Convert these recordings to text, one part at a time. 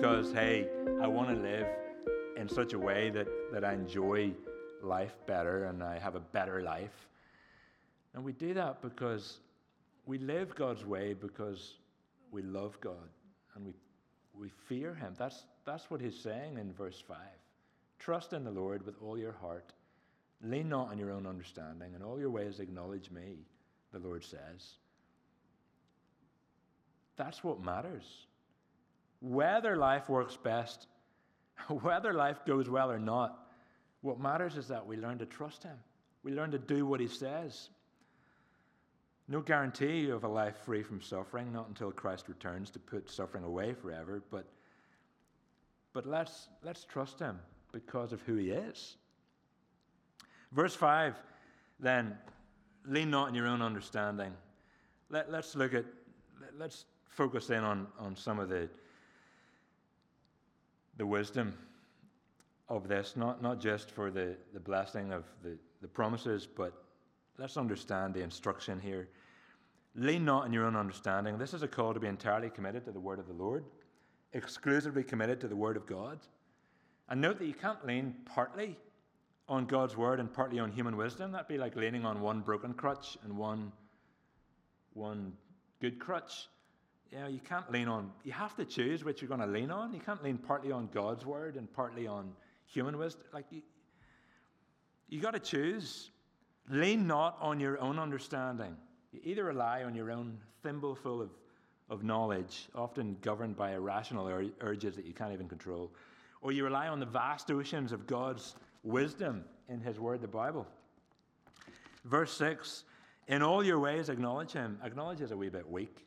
because, hey, I want to live in such a way that, that I enjoy life better and I have a better life. And we do that because we live God's way because we love God and we, we fear Him. That's, that's what He's saying in verse 5. Trust in the Lord with all your heart. Lean not on your own understanding. In all your ways, acknowledge me, the Lord says. That's what matters. Whether life works best, whether life goes well or not, what matters is that we learn to trust Him. We learn to do what He says. No guarantee of a life free from suffering, not until Christ returns to put suffering away forever, but, but let's, let's trust Him because of who He is. Verse 5 then, lean not on your own understanding. Let, let's look at, let's focus in on, on some of the, the wisdom of this, not, not just for the, the blessing of the, the promises, but let's understand the instruction here. Lean not on your own understanding. This is a call to be entirely committed to the word of the Lord, exclusively committed to the word of God. And note that you can't lean partly on God's word and partly on human wisdom. That'd be like leaning on one broken crutch and one, one good crutch. You know, you can't lean on, you have to choose which you're going to lean on. You can't lean partly on God's word and partly on human wisdom. Like, you, you got to choose. Lean not on your own understanding. You either rely on your own thimbleful of, of knowledge, often governed by irrational ur- urges that you can't even control, or you rely on the vast oceans of God's wisdom in His Word, the Bible. Verse 6 In all your ways, acknowledge Him. Acknowledge is a wee bit weak.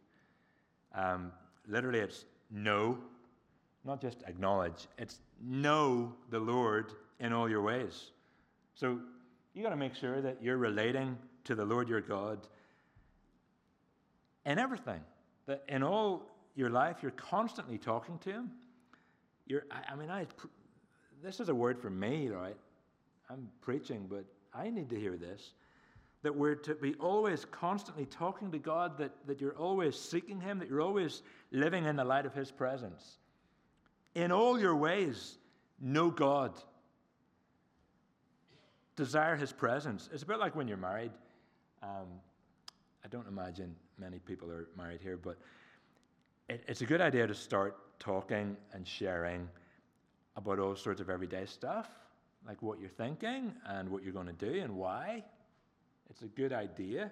Um, literally, it's know, not just acknowledge, it's know the Lord in all your ways. So you got to make sure that you're relating to the Lord your God in everything. That in all your life, you're constantly talking to Him. You're, I, I mean, I, this is a word for me, right? I'm preaching, but I need to hear this. That we're to be always constantly talking to God, that, that you're always seeking Him, that you're always living in the light of His presence. In all your ways, know God. Desire His presence. It's a bit like when you're married. Um, I don't imagine many people are married here, but it, it's a good idea to start talking and sharing about all sorts of everyday stuff, like what you're thinking and what you're going to do and why. It's a good idea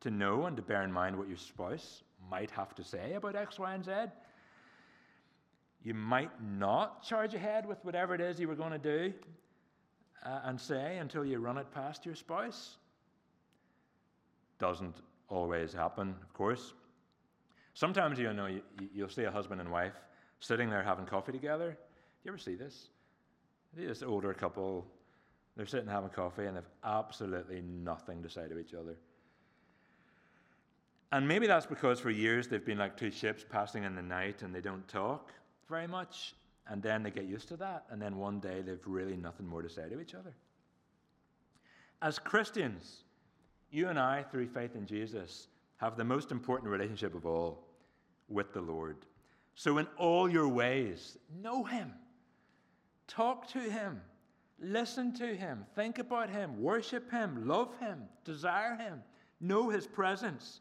to know and to bear in mind what your spouse might have to say about X, Y, and Z. You might not charge ahead with whatever it is you were going to do uh, and say until you run it past your spouse. Doesn't always happen, of course. Sometimes you know you, you'll see a husband and wife sitting there having coffee together. Do you ever see this? This older couple, they're sitting having coffee and they've absolutely nothing to say to each other. And maybe that's because for years they've been like two ships passing in the night and they don't talk very much. And then they get used to that. And then one day they've really nothing more to say to each other. As Christians, you and I, through faith in Jesus, have the most important relationship of all with the Lord. So, in all your ways, know Him, talk to Him, listen to Him, think about Him, worship Him, love Him, desire Him, know His presence.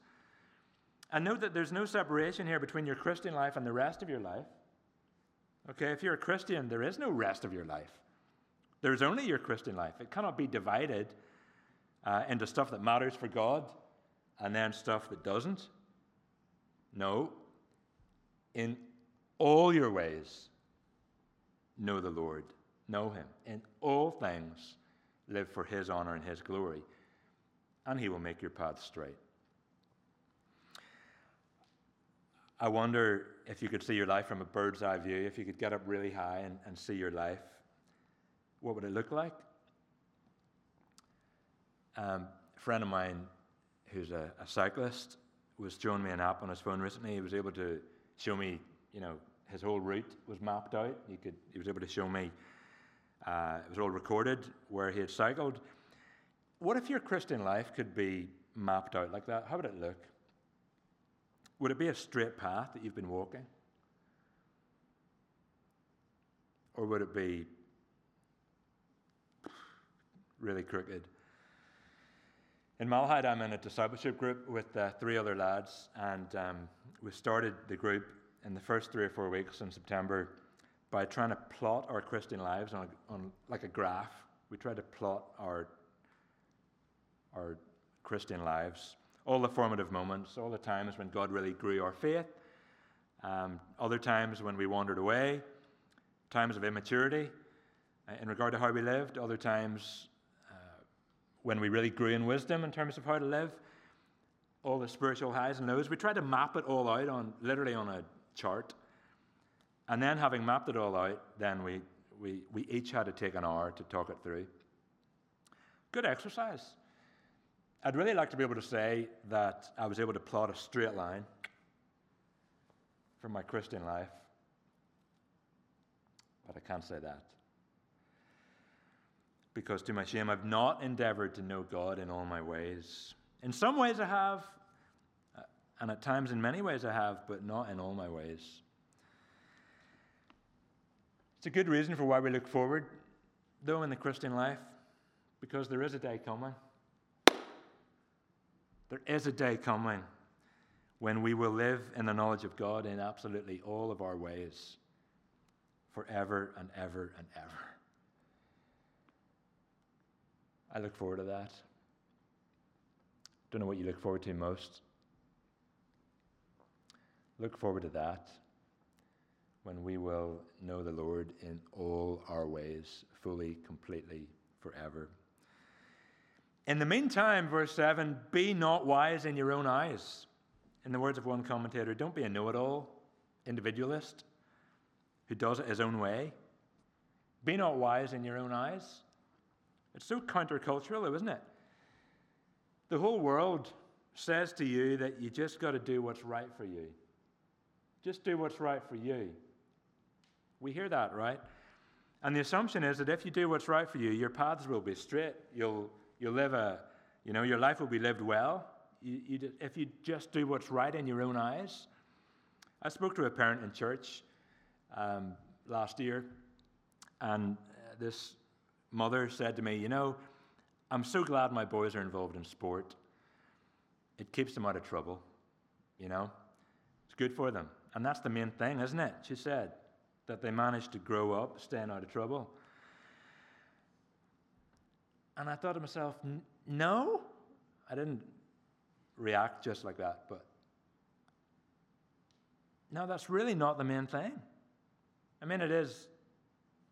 And know that there's no separation here between your Christian life and the rest of your life. Okay, if you're a Christian, there is no rest of your life. There's only your Christian life. It cannot be divided uh, into stuff that matters for God and then stuff that doesn't. No. In all your ways, know the Lord, know Him. In all things, live for His honor and His glory, and He will make your path straight. I wonder if you could see your life from a bird's eye view, if you could get up really high and, and see your life, what would it look like? Um, a friend of mine who's a, a, cyclist was showing me an app on his phone recently. He was able to show me, you know, his whole route was mapped out. He, could, he was able to show me, uh, it was all recorded where he had cycled. What if your Christian life could be mapped out like that? How would it look? Would it be a straight path that you've been walking? Or would it be really crooked? In Malahide, I'm in a discipleship group with uh, three other lads, and um, we started the group in the first three or four weeks in September by trying to plot our Christian lives on, a, on like a graph. We tried to plot our our Christian lives, all the formative moments, all the times when God really grew our faith, um, other times when we wandered away, times of immaturity uh, in regard to how we lived, other times when we really grew in wisdom in terms of how to live, all the spiritual highs and lows. We tried to map it all out on literally on a chart. And then having mapped it all out, then we, we, we each had to take an hour to talk it through. Good exercise. I'd really like to be able to say that I was able to plot a straight line from my Christian life, but I can't say that because to my shame I've not endeavored to know God in all my ways. In some ways I have, uh, and at times in many ways I have, but not in all my ways. It's a good reason for why we look forward, though, in the Christian life, because there is a day coming. There is a day coming when we will live in the knowledge of God in absolutely all of our ways, forever and ever and ever. I look forward to that. Don't know what you look forward to most. Look forward to that when we will know the Lord in all our ways, fully, completely, forever. In the meantime, verse 7 be not wise in your own eyes. In the words of one commentator, don't be a know it all individualist who does it his own way. Be not wise in your own eyes. It's so countercultural, isn't it? The whole world says to you that you just got to do what's right for you. Just do what's right for you. We hear that, right? And the assumption is that if you do what's right for you, your paths will be straight. You'll, you'll live a, you know, your life will be lived well. You, you, if you just do what's right in your own eyes. I spoke to a parent in church um, last year, and uh, this mother said to me, You know, I'm so glad my boys are involved in sport. It keeps them out of trouble, you know? It's good for them. And that's the main thing, isn't it? She said, that they managed to grow up staying out of trouble. And I thought to myself, no, I didn't react just like that, but no, that's really not the main thing. I mean, it is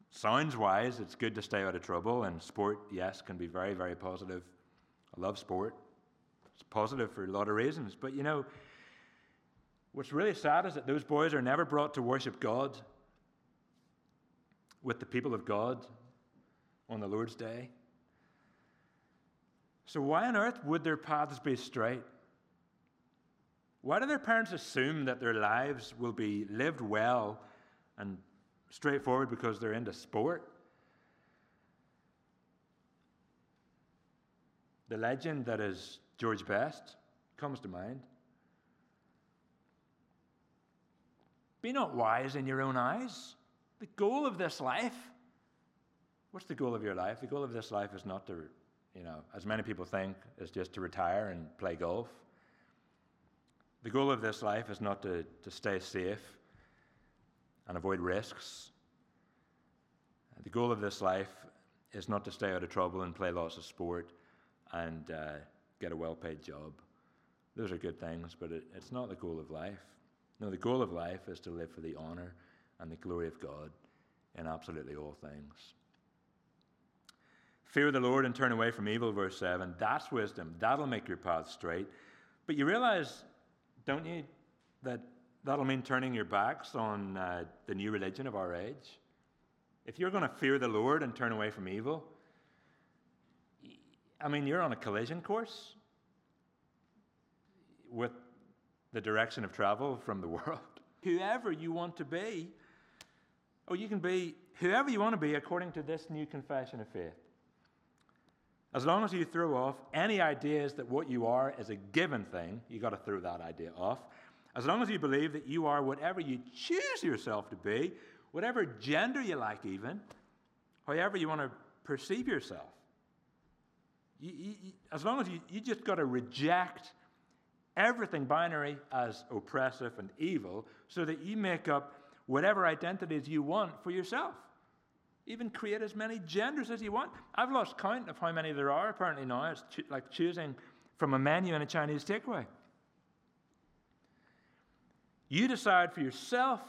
sounds wise, it's good to stay out of trouble, and sport, yes, can be very, very positive. I love sport. It's positive for a lot of reasons. But you know, what's really sad is that those boys are never brought to worship God with the people of God on the Lord's day. So, why on earth would their paths be straight? Why do their parents assume that their lives will be lived well and straightforward because they're into sport. The legend that is George Best comes to mind. Be not wise in your own eyes. The goal of this life. What's the goal of your life? The goal of this life is not to, you know, as many people think, is just to retire and play golf. The goal of this life is not to, to stay safe and avoid risks. The goal of this life is not to stay out of trouble and play lots of sport and uh, get a well paid job. Those are good things, but it, it's not the goal of life. No, the goal of life is to live for the honor and the glory of God in absolutely all things. Fear the Lord and turn away from evil, verse 7. That's wisdom. That'll make your path straight. But you realize, don't you, that that'll mean turning your backs on uh, the new religion of our age. If you're going to fear the Lord and turn away from evil, I mean, you're on a collision course with the direction of travel from the world. Whoever you want to be, oh, you can be whoever you want to be according to this new confession of faith. As long as you throw off any ideas that what you are is a given thing, you've got to throw that idea off. As long as you believe that you are whatever you choose yourself to be, whatever gender you like, even, however you want to perceive yourself. You, you, as long as you, you just got to reject everything binary as oppressive and evil so that you make up whatever identities you want for yourself. Even create as many genders as you want. I've lost count of how many there are apparently now. It's cho- like choosing from a menu in a Chinese takeaway. You decide for yourself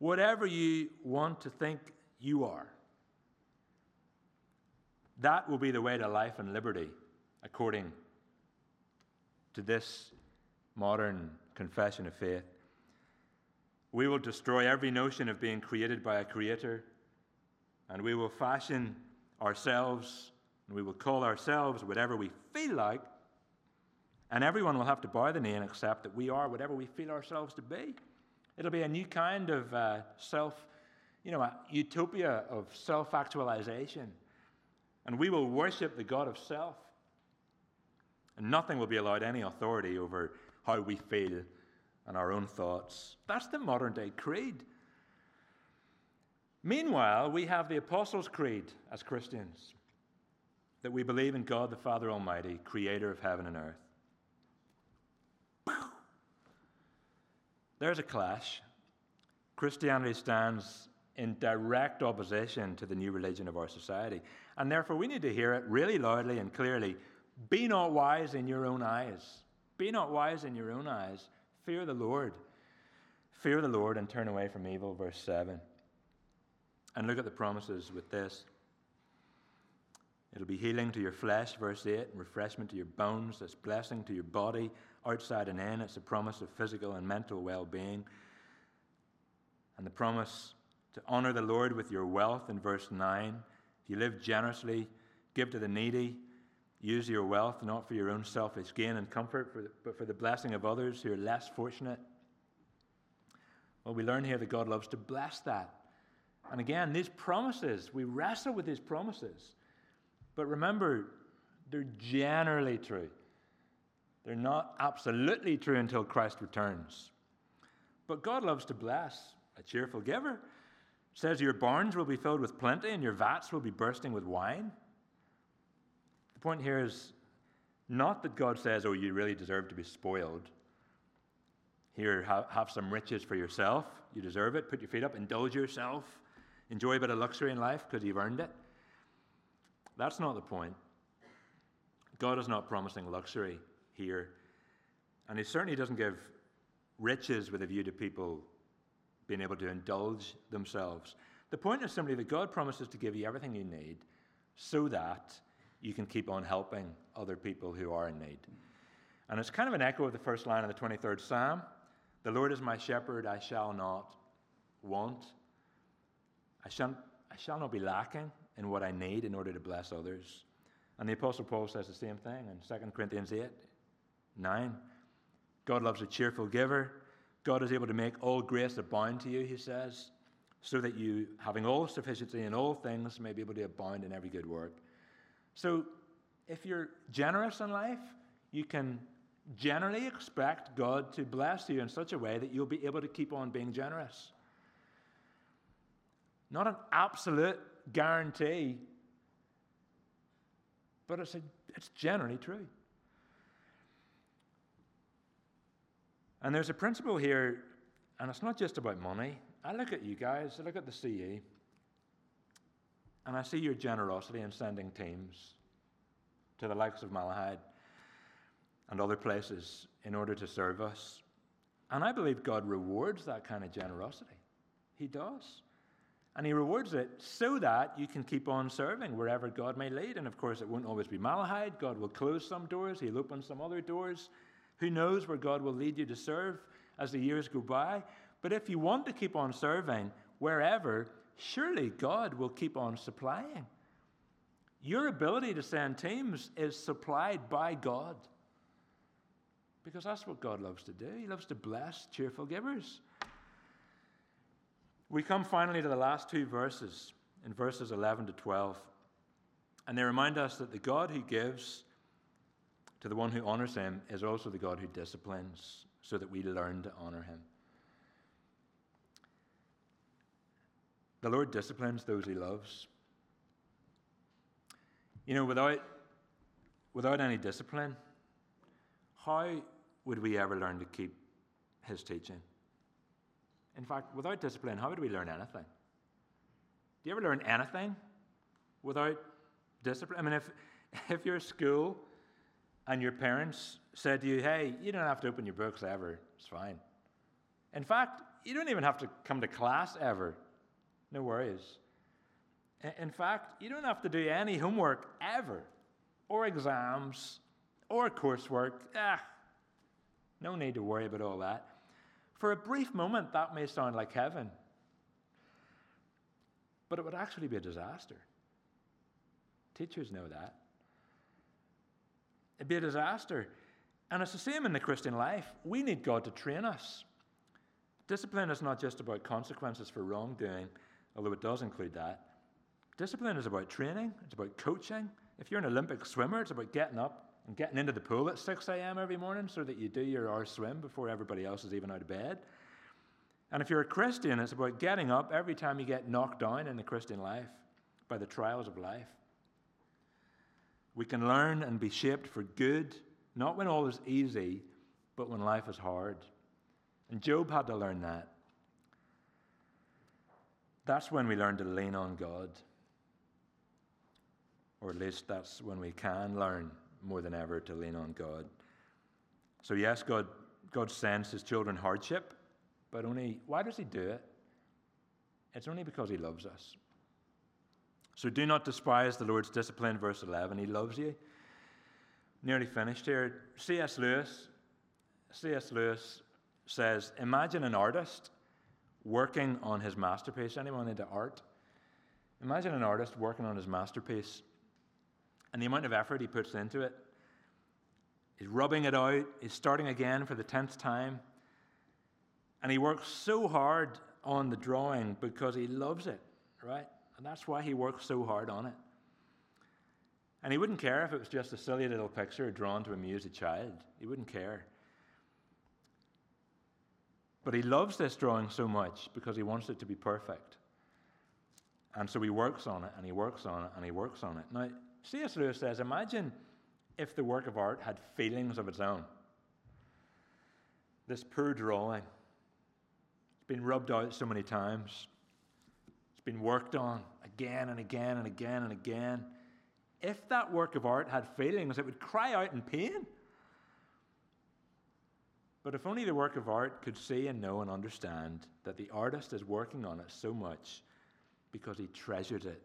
whatever you want to think you are. That will be the way to life and liberty, according to this modern confession of faith. We will destroy every notion of being created by a creator, and we will fashion ourselves, and we will call ourselves whatever we feel like, and everyone will have to bow the knee and accept that we are whatever we feel ourselves to be. It'll be a new kind of uh, self, you know, utopia of self actualization. And we will worship the God of self. And nothing will be allowed any authority over how we feel and our own thoughts. That's the modern day creed. Meanwhile, we have the Apostles' Creed as Christians that we believe in God the Father Almighty, creator of heaven and earth. There's a clash. Christianity stands in direct opposition to the new religion of our society. And therefore, we need to hear it really loudly and clearly. Be not wise in your own eyes. Be not wise in your own eyes. Fear the Lord. Fear the Lord and turn away from evil, verse 7. And look at the promises with this. It'll be healing to your flesh, verse 8, and refreshment to your bones. That's blessing to your body, outside and in. It's a promise of physical and mental well being. And the promise to honor the Lord with your wealth in verse 9. If you live generously, give to the needy, use your wealth not for your own selfish gain and comfort, but for the blessing of others who are less fortunate. Well, we learn here that God loves to bless that. And again, these promises, we wrestle with these promises. But remember, they're generally true. They're not absolutely true until Christ returns. But God loves to bless a cheerful giver. Says your barns will be filled with plenty and your vats will be bursting with wine. The point here is not that God says, oh, you really deserve to be spoiled. Here, have, some riches for yourself. You deserve it. Put your feet up, indulge yourself, enjoy a bit of luxury in life because you've earned it. That's not the point. God is not promising luxury here. And He certainly doesn't give riches with a view to people being able to indulge themselves. The point is simply that God promises to give you everything you need so that you can keep on helping other people who are in need. And it's kind of an echo of the first line of the 23rd Psalm The Lord is my shepherd, I shall not want. I shall, I shall not be lacking in what I need in order to bless others. And the Apostle Paul says the same thing in 2 Corinthians 8 9. God loves a cheerful giver. God is able to make all grace abound to you, he says, so that you, having all sufficiency in all things, may be able to abound in every good work. So, if you're generous in life, you can generally expect God to bless you in such a way that you'll be able to keep on being generous. Not an absolute guarantee, but it's, a, it's generally true. And there's a principle here, and it's not just about money. I look at you guys, I look at the CE, and I see your generosity in sending teams to the likes of Malahide and other places in order to serve us. And I believe God rewards that kind of generosity. He does. And He rewards it so that you can keep on serving wherever God may lead. And of course, it won't always be Malahide. God will close some doors, He'll open some other doors. Who knows where God will lead you to serve as the years go by? But if you want to keep on serving wherever, surely God will keep on supplying. Your ability to send teams is supplied by God. Because that's what God loves to do. He loves to bless cheerful givers. We come finally to the last two verses, in verses 11 to 12. And they remind us that the God who gives to the one who honors him is also the God who disciplines, so that we learn to honor him. The Lord disciplines those he loves. You know, without, without any discipline, how would we ever learn to keep his teaching? In fact, without discipline, how would we learn anything? Do you ever learn anything without discipline? I mean, if, if you're at school and your parents said to you, hey, you don't have to open your books ever, it's fine. In fact, you don't even have to come to class ever. No worries. In fact, you don't have to do any homework ever, or exams, or coursework. Ah, no need to worry about all that. For a brief moment, that may sound like heaven, but it would actually be a disaster. Teachers know that. It'd be a disaster. And it's the same in the Christian life. We need God to train us. Discipline is not just about consequences for wrongdoing, although it does include that. Discipline is about training, it's about coaching. If you're an Olympic swimmer, it's about getting up and getting into the pool at 6 a.m. every morning so that you do your hour swim before everybody else is even out of bed. And if you're a Christian, it's about getting up every time you get knocked down in the Christian life by the trials of life. We can learn and be shaped for good, not when all is easy, but when life is hard. And Job had to learn that. That's when we learn to lean on God. Or at least that's when we can learn more than ever to lean on God. So, yes, God, God sends his children hardship, but only, why does he do it? It's only because he loves us. So, do not despise the Lord's discipline, verse 11. He loves you. Nearly finished here. C.S. Lewis, C.S. Lewis says, Imagine an artist working on his masterpiece. Anyone into art? Imagine an artist working on his masterpiece and the amount of effort he puts into it. He's rubbing it out, he's starting again for the tenth time. And he works so hard on the drawing because he loves it, right? And that's why he works so hard on it. And he wouldn't care if it was just a silly little picture drawn to amuse a child. He wouldn't care. But he loves this drawing so much because he wants it to be perfect. And so he works on it and he works on it and he works on it. Now, C.S. Lewis says imagine if the work of art had feelings of its own. This poor drawing, it's been rubbed out so many times, it's been worked on again and again and again and again. If that work of art had feelings, it would cry out in pain. But if only the work of art could see and know and understand that the artist is working on it so much because he treasures it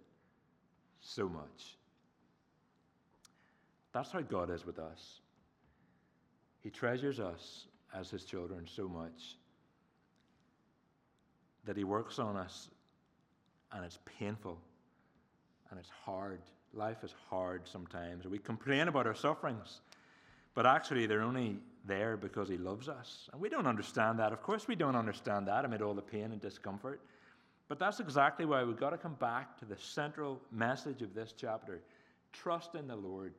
so much. That's how God is with us. He treasures us as his children so much that he works on us and it's painful and it's hard. Life is hard sometimes. We complain about our sufferings, but actually they're only there because He loves us. And we don't understand that. Of course, we don't understand that amid all the pain and discomfort. But that's exactly why we've got to come back to the central message of this chapter trust in the Lord.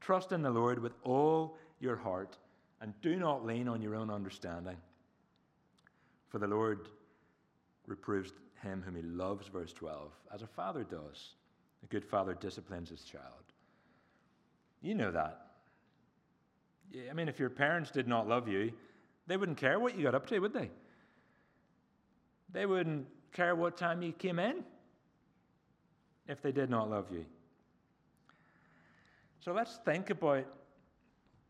Trust in the Lord with all your heart and do not lean on your own understanding. For the Lord reproves him whom he loves, verse 12, as a father does. A good father disciplines his child. You know that. I mean, if your parents did not love you, they wouldn't care what you got up to, would they? They wouldn't care what time you came in if they did not love you. So let's think about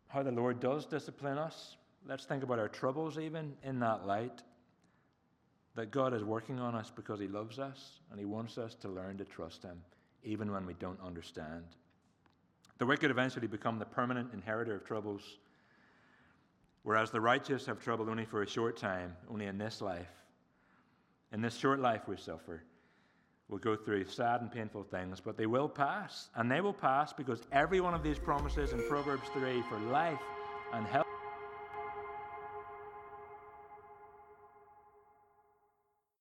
how the Lord does discipline us. Let's think about our troubles, even in that light. That God is working on us because He loves us and He wants us to learn to trust Him, even when we don't understand. The wicked eventually become the permanent inheritor of troubles, whereas the righteous have trouble only for a short time, only in this life. In this short life, we suffer. We'll go through sad and painful things, but they will pass. And they will pass because every one of these promises in Proverbs 3 for life and health.